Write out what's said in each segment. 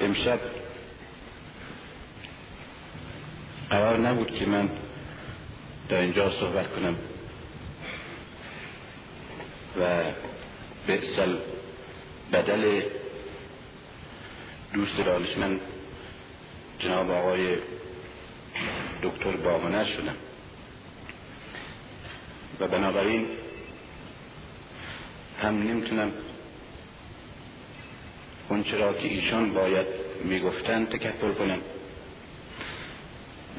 امشب قرار نبود که من در اینجا صحبت کنم و به بدل دوست دانشمند جناب آقای دکتر بامنر شدم. و بنابراین هم نمی‌تونم اونچه را که ایشان باید می‌گفتن تکفر کنم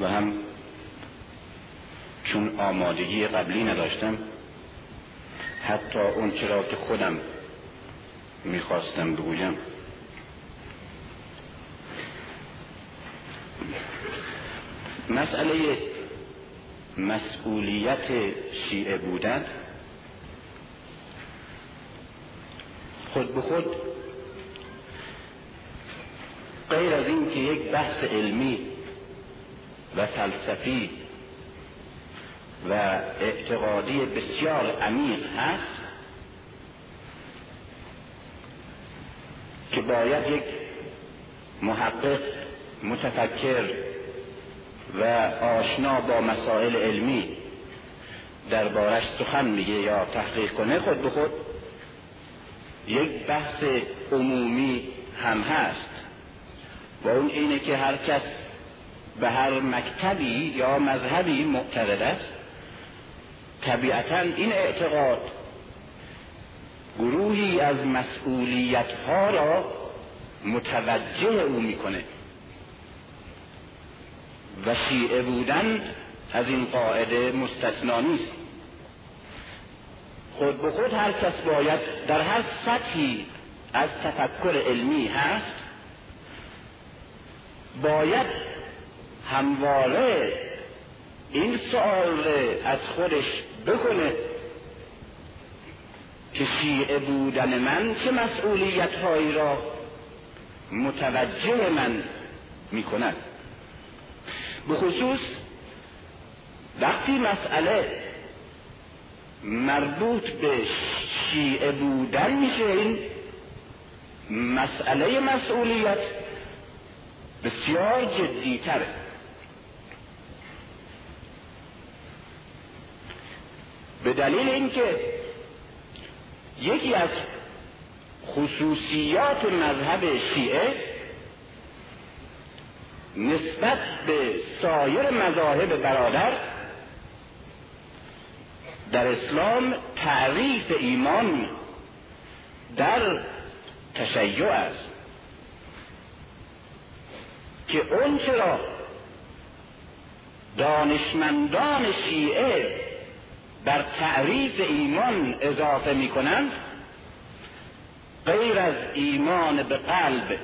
و هم چون آمادگی قبلی نداشتم حتی اونچه را که خودم می‌خواستم بگویم. مسئله مسئولیت شیعه بودن خود به خود غیر از این که یک بحث علمی و فلسفی و اعتقادی بسیار عمیق هست که باید یک محقق متفکر و آشنا با مسائل علمی دربارش سخن میگه یا تحقیق کنه خود به خود یک بحث عمومی هم هست. و اون اینه که هر کس به هر مکتبی یا مذهبی معتقد است طبیعتا این اعتقاد گروهی از مسئولیت ها را متوجه او می‌کنه. و شیعه بودن از این قاعده مستثنا نیست. خود به خود هر کس باید در هر سطحی از تفکر علمی هست باید همواره این سوال از خودش بکنه که شیعه بودن من چه مسئولیت هایی را متوجه من می‌کند. به خصوص وقتی مسئله مربوط به شیعه بودن میشه این مسئله مسئولیت بسیار جدیتره. به دلیل اینکه یکی از خصوصیات مذهب شیعه نسبت به سایر مذاهب برادر در اسلام تعریف ایمان در تشیع است. که اون چرا دانشمندان شیعه بر تعریف ایمان اضافه می کنند غیر از ایمان به قلب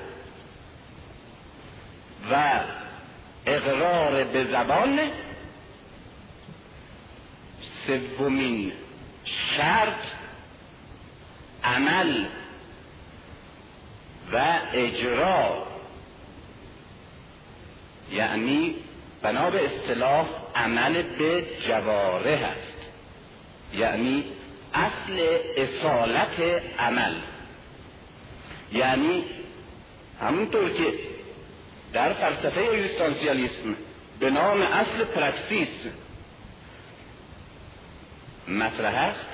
و اقرار به زبان سومین شرط عمل و اجرا یعنی بنا به اصطلاح عمل به جواره است. یعنی اصل اصالت عمل. یعنی همونطور که در فلسفه اگزیستانسیالیسم به نام اصل پرکسیس مطرح است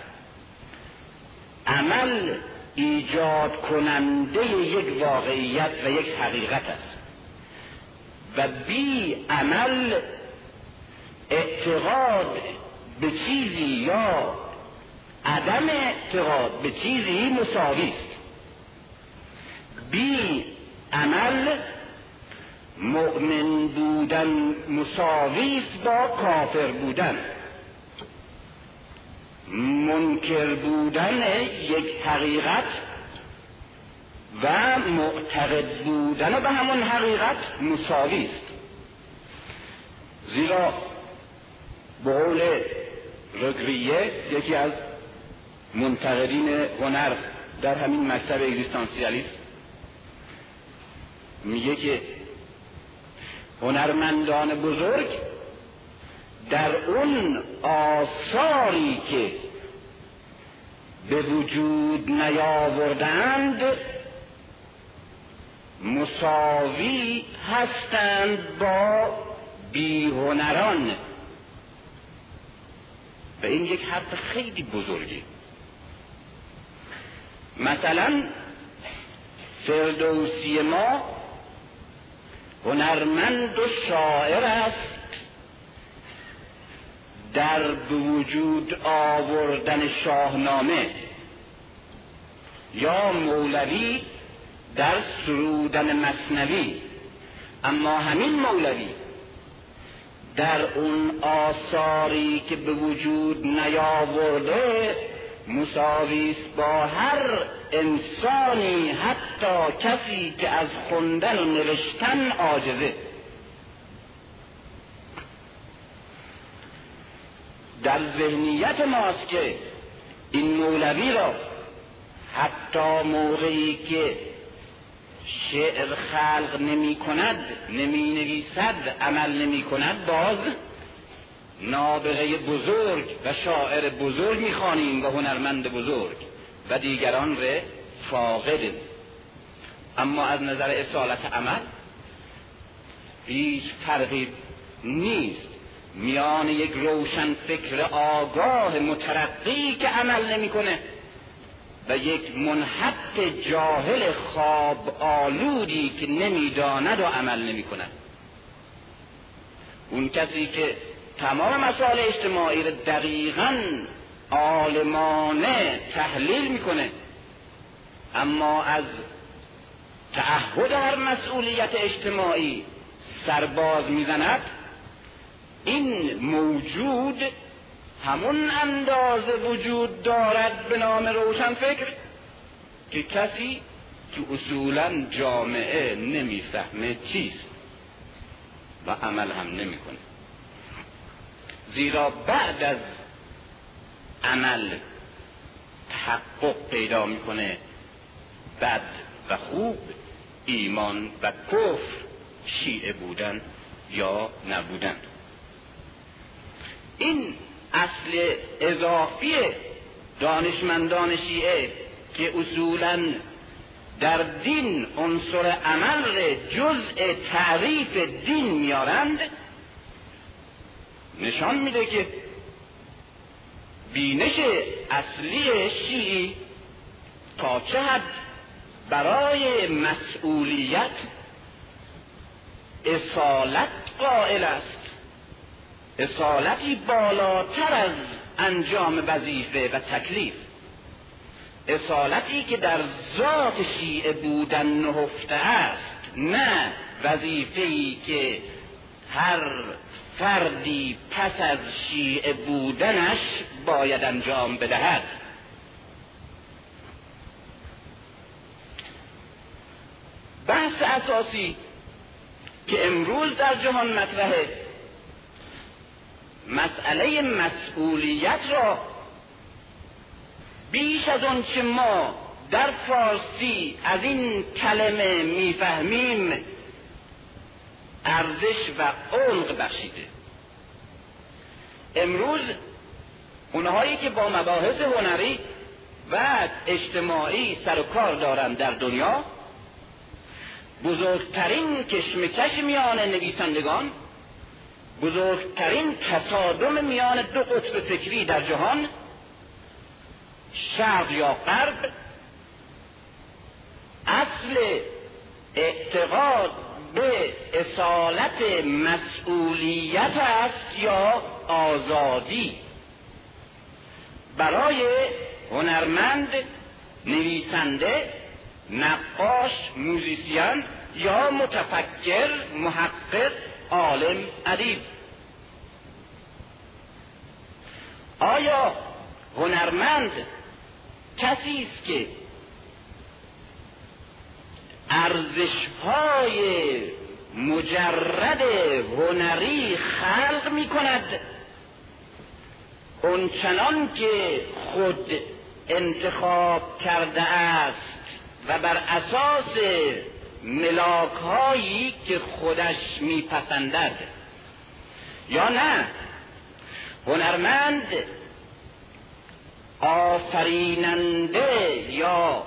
عمل ایجاد کننده یک واقعیت و یک حقیقت است. و بی عمل اعتقاد به چیزی یا عدم اعتقاد به چیزی مساوی است. بی عمل مؤمن بودن مساوی است با کافر بودن. منکر بودن یک حقیقت و معتقد بودن به همون حقیقت مساوی است. زیرا به قول رگریه یکی از منتقدین هنر در همین مکتب اگزیستانسیالیسم میگه که هنرمندان بزرگ در اون آثاری که به وجود نیاوردند مساوی هستند با بیهنران. و این یک حرف خیلی بزرگی مثلا فردوسی ما هنرمند و شاعر است. در وجود آوردن شاهنامه یا مولوی در سرودن مصنوی اما همین مولوی در اون آثاری که به وجود نیاورده مساوی با هر انسانی حتی کسی که از خوندن و نوشتن عاجزه. در ذهنیت ماست که این مولوی را حتی موقعی که شعر خلق نمی کند نمی نویسد عمل نمی کند باز نابغه بزرگ و شاعر بزرگ می‌خوانیم و هنرمند بزرگ و دیگران ره فاقد. اما از نظر اصالت عمل هیچ فرقی نیست. میان یک روشن فکر آگاه مترقی که عمل نمی‌کنه و یک منحط جاهل خواب آلودی که نمی‌داند و عمل نمی‌کند. اون کسی که تمام مسائل اجتماعی رو دقیقا عالمانه تحلیل می‌کنه اما از تعهد هر مسئولیت اجتماعی سرباز می‌زند این موجود همون اندازه وجود دارد به نام روشن فکر که کسی که اصولا جامعه نمی‌فهمه چیست و عمل هم نمی‌کنه. زیرا بعد از عمل تحقق پیدا می‌کنه بد و خوب ایمان و کفر شیعه بودن یا نبودن. این اصل اضافی دانشمندان شیعه که اصولا در دین عنصر عمل جزء تعریف دین میارند نشان میده که بینش اصلی شیعی تا چه حد برای مسئولیت اصالت قائل است. اصالتی بالاتر از انجام وظیفه و تکلیف. اصالتی که در ذات شیعه بودن نهفته است نه وظیفه‌ای که هر فردی پس از شیعه بودنش باید انجام بدهد. بحث اساسی که امروز در جهان مطرحه مسئله مسئولیت را بیش از چه ما در فارسی از این کلمه می‌فهمیم ارزش و عمق بخشیده. امروز اونهایی که با مباحث هنری و اجتماعی سر و کار دارند در دنیا بزرگترین کشمکش میان نویسندگان بزرگترین تصادم میان دو قطب فکری در جهان شرق یا غرب اصل اعتقاد به اصالت مسئولیت است یا آزادی. برای هنرمند نویسنده نقاش موزیسین یا متفکر محقق عالم ادیب آیا هنرمند کسی است که ارزش های مجرد هنری خلق می کند اونچنان که خود انتخاب کرده است و بر اساس ملاک هایی که خودش میپسندد. یا نه؟ هنرمند آفریننده یا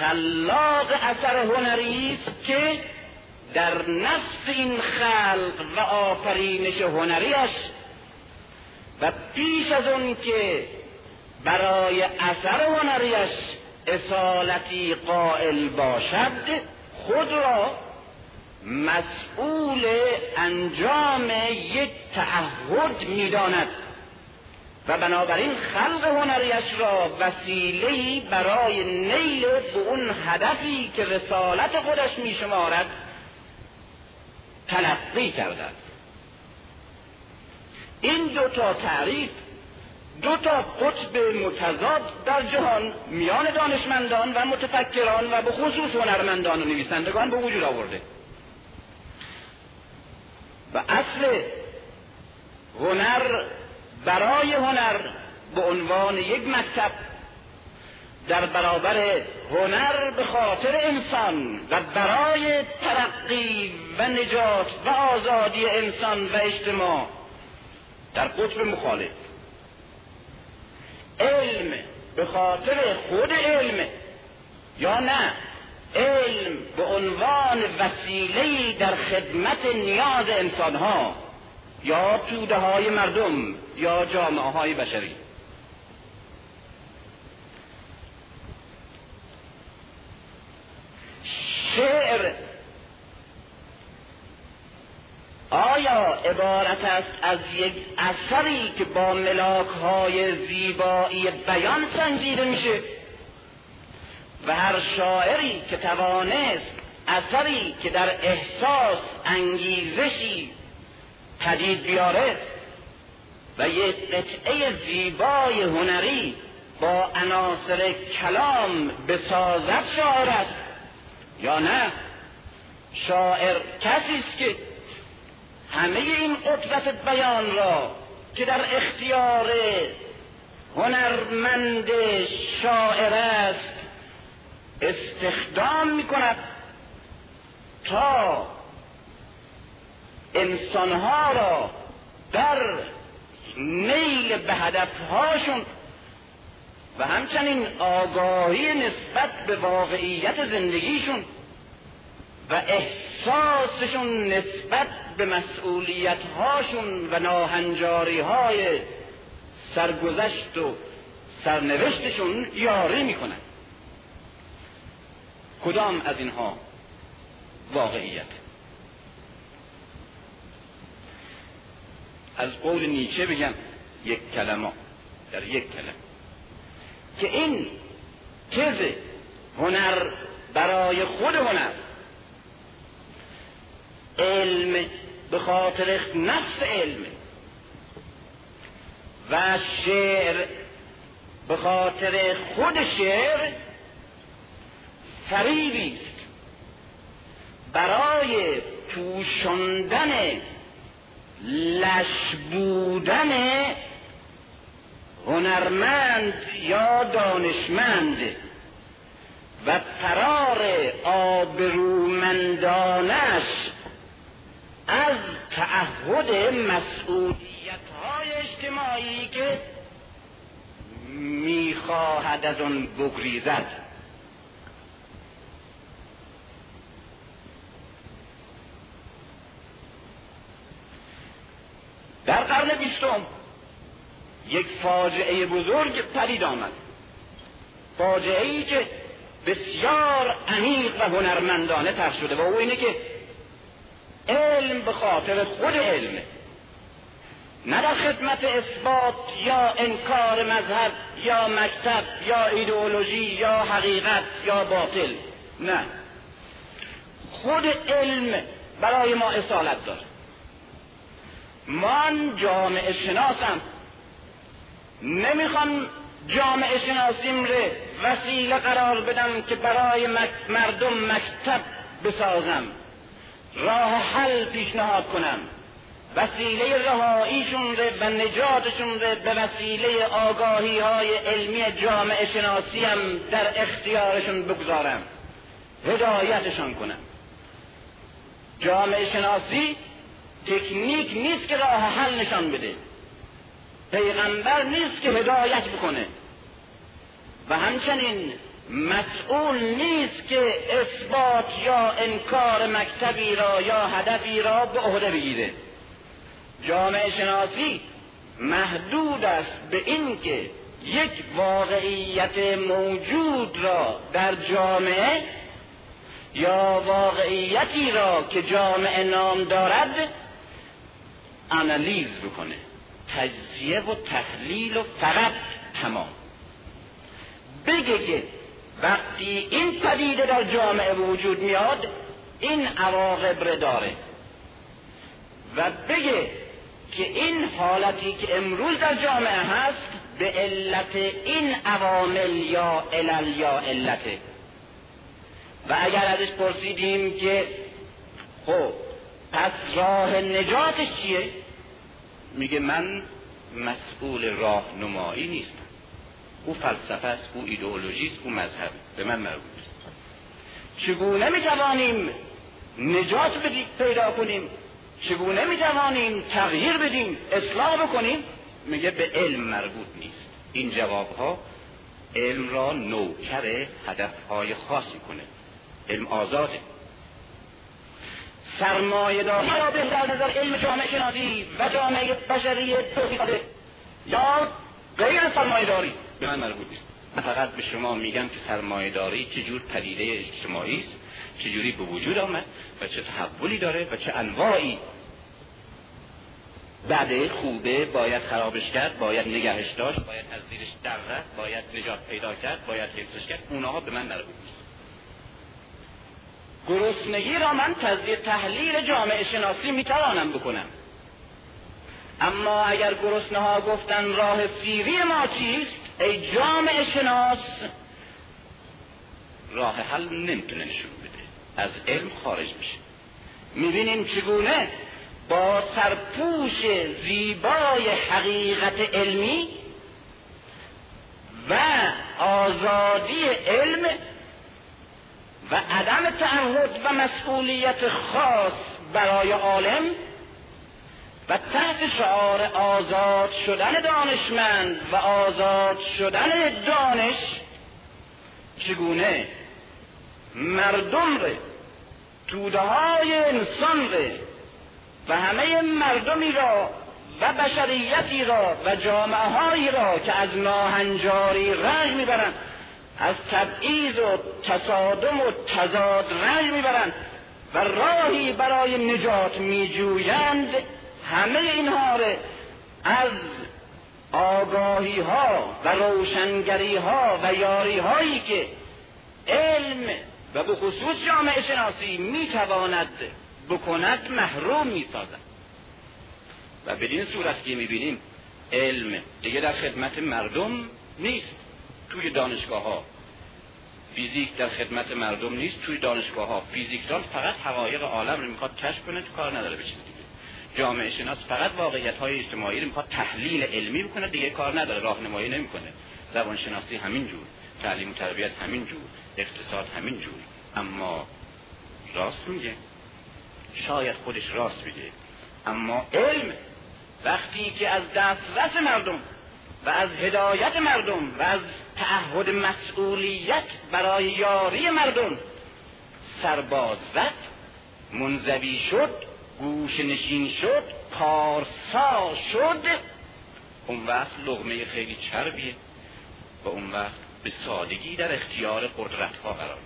خلاق اثر هنری است که در نفس این خلق و آفرینش هنریش و پیش از اون که برای اثر هنریش اصالتی قائل باشد خود را مسئول انجام یک تعهد می‌داند. و بنابراین خلق هنریش را وسیله برای نیل به اون هدفی که رسالت خودش میشمارد تلقی کردند. این دو تا تعریف دو تا قطب متضاد در جهان میان دانشمندان و متفکران و به خصوص هنرمندان و نویسندگان به وجود آورده. و اصل هنر برای هنر به عنوان یک مکتب در برابر هنر به خاطر انسان و برای ترقی و نجات و آزادی انسان و اجتماع در قطب مخالف. علم به خاطر خود علم. یا نه؟ علم به عنوان وسیله در خدمت نیاز انسان ها یا توده های مردم یا جامعه های بشری. شعر آیا عبارت است از یک اثری که با ملاک های زیبایی بیان سنجیده میشه؟ و هر شاعری که توانست اثری که در احساس انگیزشی پدید بیاره و یک قطعه زیبای هنری با عناصر کلام بسازد شاعر است یا نه؟ شاعر کسی است که همه این قدرت بیان را که در اختیار هنرمند شاعر است استخدام می کند تا انسانها را در نیل به هدفهاشون و همچنین آگاهی نسبت به واقعیت زندگیشون و احساسشون نسبت به مسئولیت هاشون و ناهنجاری های سرگذشت و سرنوشتشون یاری می‌کنن. کدام از اینها واقعیت؟ از قول نیچه بگم یک کلمه در یک کلمه. که این تز هنر برای خود هنر علم به خاطر نفس علم. و شعر به خاطر خود شعر فریبی است. برای پوشاندن لش بودن هنرمند یا دانشمند و فرار آبرومندانش از تعهد مسئولیت های اجتماعی که می‌خواهد از آن بگریزد. در قرن بیستم یک فاجعه بزرگ پدید آمد. فاجعه ای که بسیار عمیق و هنرمندانه طرح شده و او اینه که علم به خاطر خود علمه. نه در خدمت اثبات یا انکار مذهب یا مکتب یا ایدئولوژی یا حقیقت یا باطل. نه. خود علم برای ما اصالت داره. من جامعه شناسم. نمی‌خوام جامعه شناسیم رو وسیله قرار بدم که برای مردم مکتب بسازم. راه حل پیشنهاد کنم. وسیله رهاییشون رو و نجاتشون رو به وسیله آگاهی های علمی جامعه شناسی هم در اختیارشون بگذارم. هدایتشان کنم. جامعه شناسی تکنیک نیست که راه حل نشان بده. پیغمبر نیست که هدایت بکنه. و همچنین مسئول نیست که اثبات یا انکار مکتبی را یا هدفی را به عهده بگیره. جامعه شناسی محدود است به اینکه یک واقعیت موجود را در جامعه یا واقعیتی را که جامعه نام دارد انالیز بکنه. تجزیه و تحلیل و فقط تمام. بگه که وقتی این پدیده در جامعه وجود میاد این عواقب را داره. و بگه که این حالتی که امروز در جامعه هست به علت این عوامل یا علل یا علته. و اگر ازش پرسیدیم که خب پس راه نجاتش چیه؟ میگه من مسئول راهنمایی نیستم. او فلسفه است او ایدئولوژی است او مذهب. به من مربوط چگونه می‌توانیم نجات پیدا کنیم؟ چگونه می‌توانیم تغییر بدیم؟ اصلاح بکنیم؟ میگه به علم مربوط نیست. این جواب ها علم را نوکر هدفهای خاصی کنه. علم آزاده. سرمایه داری را بهتر نظر علم جامعه شناسی و جامعه بشری توفیق یا غیر سرمایه داری. به من مربوط نیست فقط به شما میگم که سرمایه داری چجور پدیده اجتماعی است چجوری به وجود آمد و چه تحولی داره و چه انواعی. بده خوبه باید خرابش کرد باید نگهش داشت باید از زیرش در باید نجات پیدا کرد باید حفظش کرد. اونها به من مربوط نیست گرسنگی را من تزدیق تحلیل جامعه شناسی می‌توانم بکنم. اما اگر گرسنه ها گفتن راه سیری ما چیست ای جامعه شناس. راه حل نمی‌تونه نشون بده. از علم خارج میشه می‌بینیم چگونه با سرپوش زیبای حقیقت علمی و آزادی علم و عدم تعهد و مسئولیت خاص برای عالم و تحت شعار آزاد شدن دانشمند و آزاد شدن دانش چگونه؟ مردم ره توده های انسان ره و همه مردمی را و بشریتی را و جامعه هایی را که از ناهنجاری رنج می‌برند از تبعیض و تصادم و تضاد رنج می‌برند و راهی برای نجات میجویند همه اینها را از آگاهی ها و روشنگری ها و یاری هایی که علم و به خصوص جامعه شناسی می‌تواند بکند محروم می‌سازد. و بدین صورت که می‌بینیم علم دیگه در خدمت مردم نیست. توی دانشگاه ها فیزیک در خدمت مردم نیست توی دانشگاه ها فیزیکدان فقط حقایق عالم رو می‌خواد کشف کنه کار نداره به چیز دیگه. جامعه شناس فقط واقعیت های اجتماعی رو می‌خواد تحلیل علمی بکنه دیگه کار نداره راهنمایی نمی‌کنه. زبان شناسی همین جور تعلیم و تربیت همین جور اقتصاد همین جور. اما راست میگه. شاید خودش راست میگه. اما علم وقتی که از دسترس مردم و از هدایت مردم و از تعهد مسئولیت برای یاری مردم سرباز زد منزوی شد گوش نشین شد پارسا شد. اون وقت لغمه خیلی چربیه. و اون وقت به سادگی در اختیار قدرت ها قرار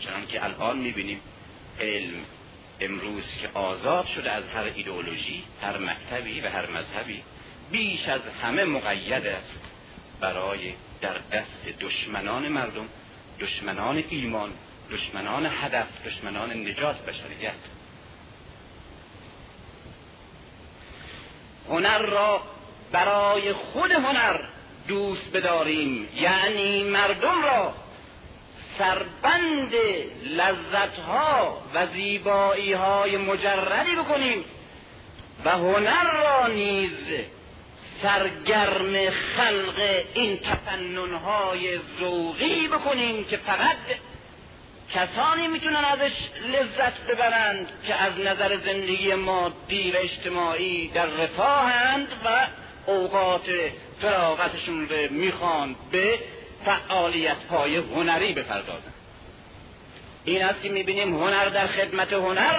چنان که الان می‌بینیم علم امروز که آزاد شده از هر ایدئولوژی هر مکتبی و هر مذهبی بیش از همه مقید است برای در دست دشمنان مردم دشمنان ایمان دشمنان هدف دشمنان نجات بشریت. هنر را برای خود هنر دوست بداریم. یعنی مردم را سربند لذتها و زیبایی های مجردی بکنیم و هنر را نیز سرگرم خلق این تفننهای ذوقی بکنیم که فقط کسانی می‌تونن ازش لذت ببرند که از نظر زندگی مادی و اجتماعی در رفاهند و اوقات فراغتشون رو می‌خوان به فعالیت های هنری بپردازند. این است که می‌بینیم هنر در خدمت هنر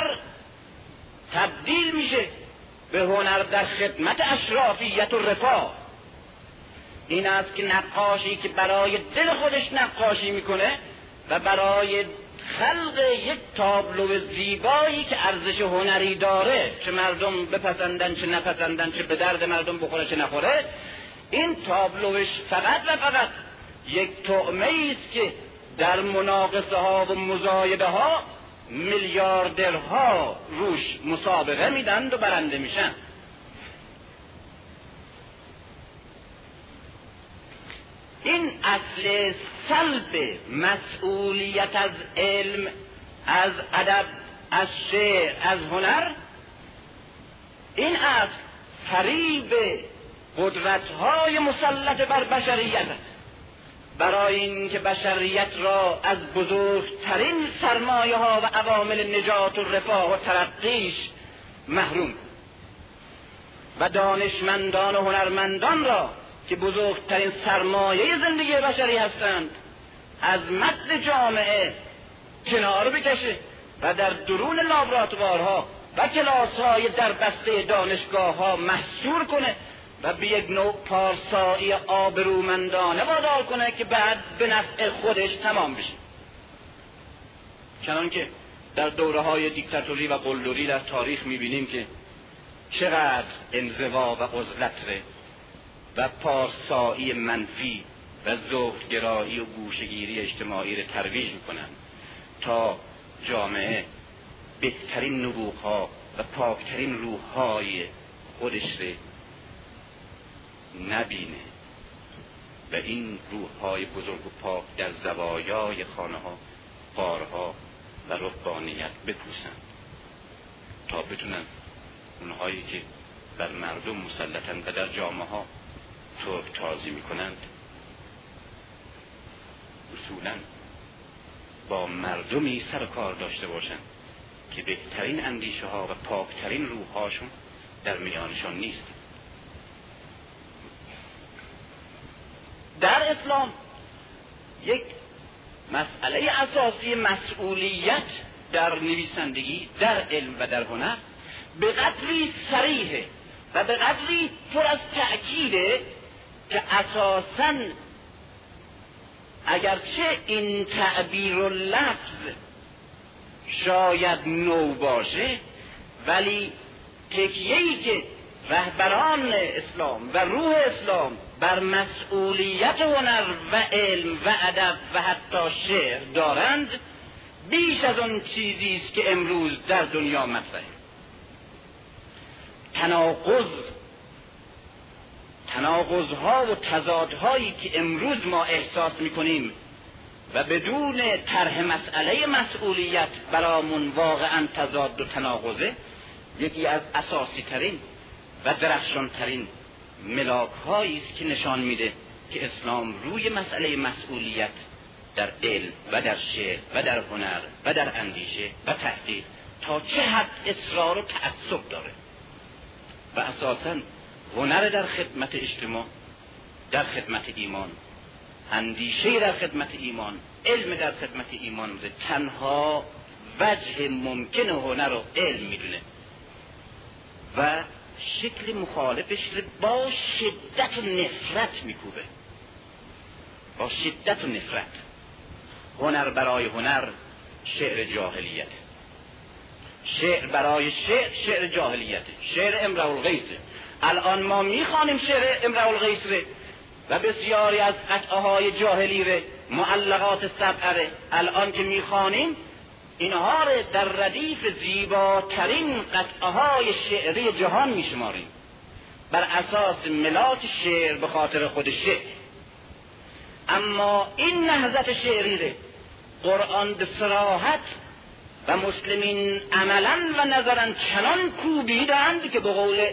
تبدیل میشه به هنر در خدمت اشرافیت و رفاه. این است که نقاشی که برای دل خودش نقاشی می‌کنه و برای خلق یک تابلو زیبایی که ارزش هنری داره چه مردم بپسندن چه نپسندن چه به درد مردم بخوره چه نخوره این تابلوش فقط و فقط یک تعمه است که در مناقصه ها و مزایده ها میلیاردرها روش مسابقه میدن و برنده میشن. این اصل سلب مسئولیت از علم از ادب از شعر از هنر این اصل فریب قدرت های مسلط بر بشریت. است برای اینکه بشریت را از بزرگترین سرمایه ها و عوامل نجات و رفاه و ترقیش محروم و دانشمندان و هنرمندان را که بزرگترین سرمایه زندگی بشری هستند از مد جامعه کنار بکشه و در درون لابراتوارها و کلاس های در بسته دانشگاه ها محصور کنه و به یک نوع پارسایی آبرومندانه وادار کنه که بعد به نفع خودش تمام بشه. چنان که در دوره های دیکتاتوری و قلدری در تاریخ می‌بینیم که چقدر انزوا و عزلت و پارسایی منفی و زهدگرایی و گوشگیری اجتماعی را ترویج می‌کنند تا جامعه بهترین نبوغ و پاکترین روحهای خودش را نبینه. و این روحهای بزرگ و پاک در زوایای خانه ها بارها و رهبانیت بپوسند تا بتونن اونهایی که بر مردم مسلطن و در جامعه ها ترک تازی می‌کنند؟ اصولا با مردمی سر کار داشته باشند که بهترین اندیشه ها و پاکترین روحهاشون در میانشان نیست. در اسلام یک مسئله اساسی مسئولیت در نویسندگی در علم و در هنر به قدری سریحه و به قدری پر از تأکیده که اساسا اگرچه این تعبیر و لفظ شاید نو باشه ولی تکیهی که رهبران اسلام و روح اسلام بر مسئولیت هنر و علم و ادب و حتی شعر دارند بیش از آن چیزی است که امروز در دنیا مطرحه. تناقض تناقضها و تضادهایی که امروز ما احساس می‌کنیم و بدون طرح مسئله مسئولیت برامون واقعا تضاد و تناقضه یکی از اساسی ترین و درخشان ترین ملاک است که نشان میده که اسلام روی مسئله مسئولیت در علم و در شعر و در هنر و در اندیشه و تحقیق تا چه حد اصرار و تعصب داره. و اساسا هنر در خدمت اجتماع در خدمت ایمان اندیشه در خدمت ایمان علم در خدمت ایمان تنها وجه ممکن هنر و علم می‌دونه. و شکل مخالفش رو با شدت و نفرت میکوبه. با شدت و نفرت. هنر برای هنر شعر جاهلیت. شعر برای شعر شعر جاهلیت. شعر امرأ الغیثه الان ما می‌خوانیم شعر امرأ الغیث و بسیاری از قطعه های جاهلی ره معلقات سبعه الان که می‌خوانیم اینها را در ردیف زیباترین قطعه های شعری جهان میشماریم. بر اساس ملاک شعر به خاطر خود شعر. اما این نهضت شعری ره قرآن به سراحت و مسلمین عملا و نظرا چنان کوبیدند که به قول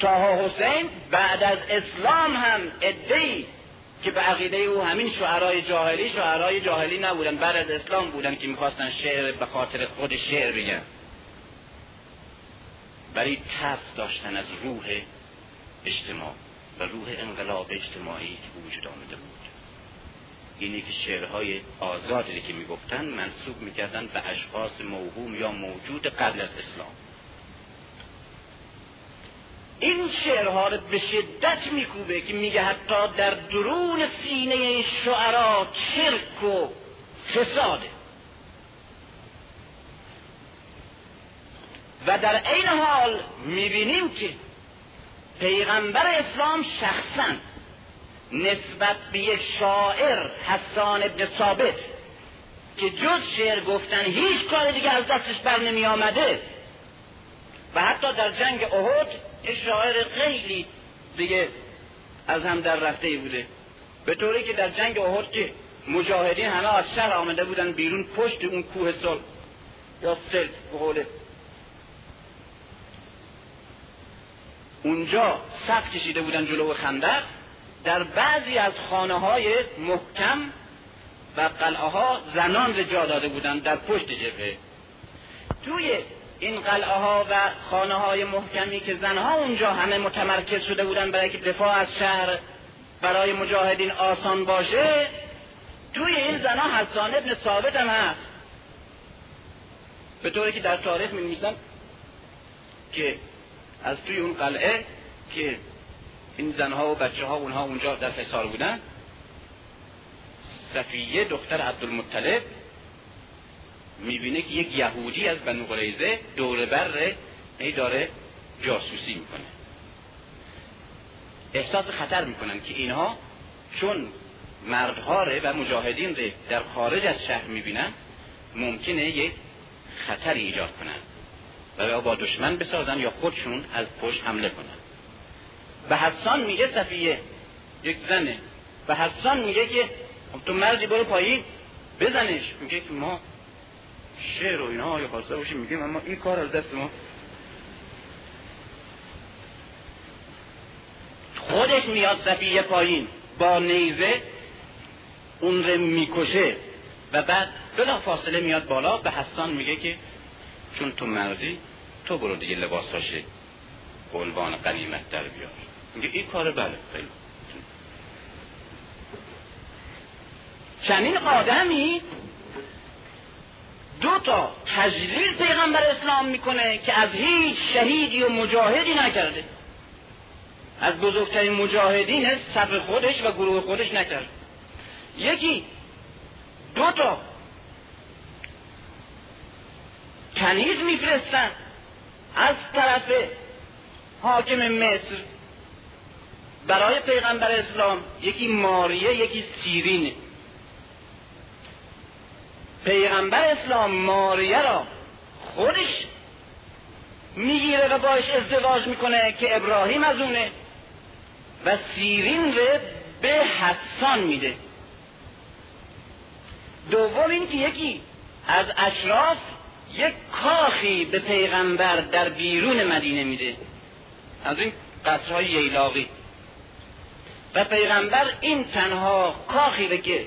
تاها حسین بعد از اسلام هم ادهی که به عقیده او همین شعرهای جاهلی شعرهای جاهلی نبودن بعد از اسلام بودن که می‌خواستن شعر به خاطر خود شعر بگن. ولی ترس داشتن از روح اجتماع و روح انقلاب اجتماعی که وجود آمده بود. اینی که شعرهای آزادی که می‌گفتن منصوب می‌کردن به اشخاص موهوم یا موجود قبل از اسلام. این شعرها رو به شدت میکوبه که میگه حتی در درون سینه شعرا چرک و فساده. و در این حال می‌بینیم که پیغمبر اسلام شخصا نسبت به یک شاعر حسان ابن ثابت که جز شعر گفتن هیچ کار دیگه از دستش بر نمی آمده و حتی در جنگ احد یه شاعر خیلی دیگه از هم در رفته بوده. به طوری که در جنگ احد که مجاهدین همه از شهر آمده بودن بیرون پشت اون کوه سل یا سل به اونجا صف کشیده بودن جلو خندق. در بعضی از خانه های محکم و قلعه ها زنان جا داده بودند در پشت جبهه. توی این قلعه ها و خانه های محکمی که زنها اونجا همه متمرکز شده بودن برای که دفاع از شهر برای مجاهدین آسان باشه توی این زنها حسان ابن ثابت هم هست. به طوری که در تاریخ می که از توی اون قلعه که این زنها و بچه ها اونها اونجا در حصار بودن صفیه دختر عبدالمطلب می‌بینه که یک یهودی از بنو قریزه دور بر ای داره جاسوسی می‌کنه. احساس خطر می‌کنن که اینها چون مردها و مجاهدین ره در خارج از شهر می‌بینن ممکنه یک خطری ایجاد کنن و یا با دشمن بسازن یا خودشون از پشت حمله کنن. به حسان میگه صفیه یک زنه. به حسان میگه که تو مردی برو پایین بزنش. میگه که ما شعر و اینا یا خواسته باشیم میگه اما این کار از دست ما. خودش میاد صفیه پایین با نیزه اون رو می‌کشه و بعد بلا فاصله میاد بالا به حسان میگه که چون تو مردی تو برو دیگه لباس باشه به عنوان قنیمت در بیار. میگه این کار بله خیلی. چنین آدمی دو تا تجلیل پیغمبر اسلام می‌کنه که از هیچ شهیدی و مجاهدی نکرده. از بزرگترین مجاهدین صف خودش و گروه خودش نکرد یکی دو تا کنیز میفرستن از طرف حاکم مصر. برای پیغمبر اسلام یکی ماریه یکی سیرینه. پیغمبر اسلام ماریه را خودش می‌گیره و باش ازدواج می‌کنه که ابراهیم از اونه و سیرین رو به حسان میده. دوم این که یکی از اشراف یک کاخی به پیغمبر در بیرون مدینه میده. از این قصرهای ییلاقی. و پیغمبر این تنها کاخی که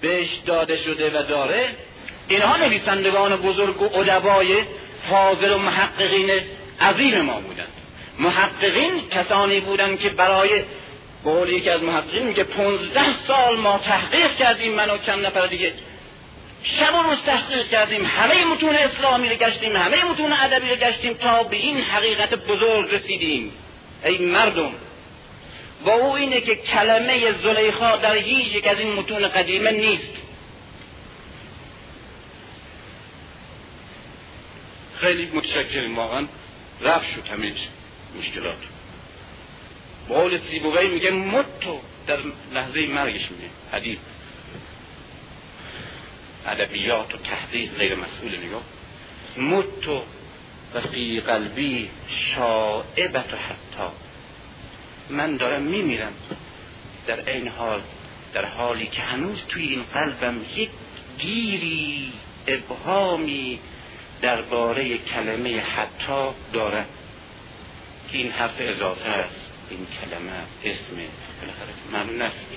بهش داده شده و داره. اینها نویسندگان بزرگ و ادبای فاضل و محققین عظیم ما بودند. محققین کسانی بودند که برای قول یکی از محققین میگه پونزده سال ما تحقیق کردیم من و چند نفر دیگه. شب و روز تحقیق کردیم همه متون اسلامی رو گشتیم همه متون ادبی رو گشتیم تا به این حقیقت بزرگ رسیدیم. ای مردم با او اینه که کلمه زلیخا در هیچ یک از این متون قدیمه نیست. خیلی متشکریم واقعا. رفت شد همه مشکلات. بقول سیبوی میگه متو در لحظه مرگش میگه. حدیث. ادبیات و تحقیق غیر مسئول نگاه. متو و فی قلبی شائبت حتی. من دارم میمیرم. در این حال در حالی که هنوز توی این قلبم یک گیری ابهامی درباره کلمه حتی دارم. که این حرف اضافه است. این کلمه اسم من نفی